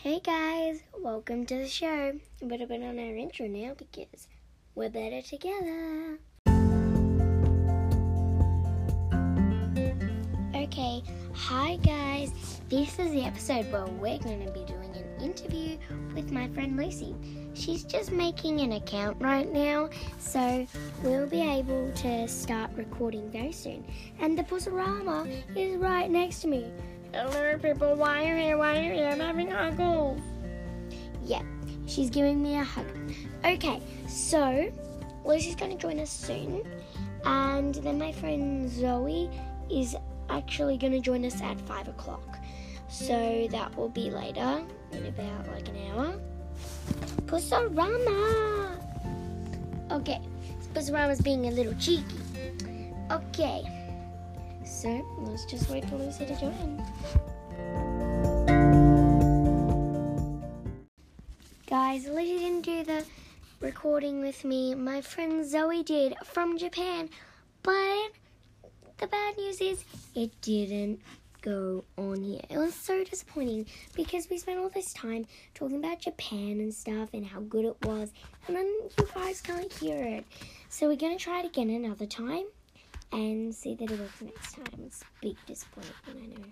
Hey guys, welcome to the show. Bit of it on our intro now because we're better together. Okay, hi guys. This is the episode where we're going to be doing an interview with my friend Lucy. She's just making an account right now, so we'll be able to start recording very soon. And the Pussarama is right next to me. Hello, people. Why are you here? Why are you here? I'm having huggles. Yeah, she's giving me a hug. Okay, so Lucy's going to join us soon. And then my friend Zoe is actually going to join us at 5 o'clock. So that will be later, in about like an hour. Pussarama! Okay, Pussarama's being a little cheeky. Okay, so let's just wait for Lucy to join. Guys, Lucy didn't do the recording with me. My friend Zoe did from Japan, but the bad news is it didn't go on here. It was so disappointing because we spent all this time talking about Japan and stuff and how good it was, and then you guys can't hear it. So we're gonna try it again another time and see that it works next time. It's a big disappointment, I know.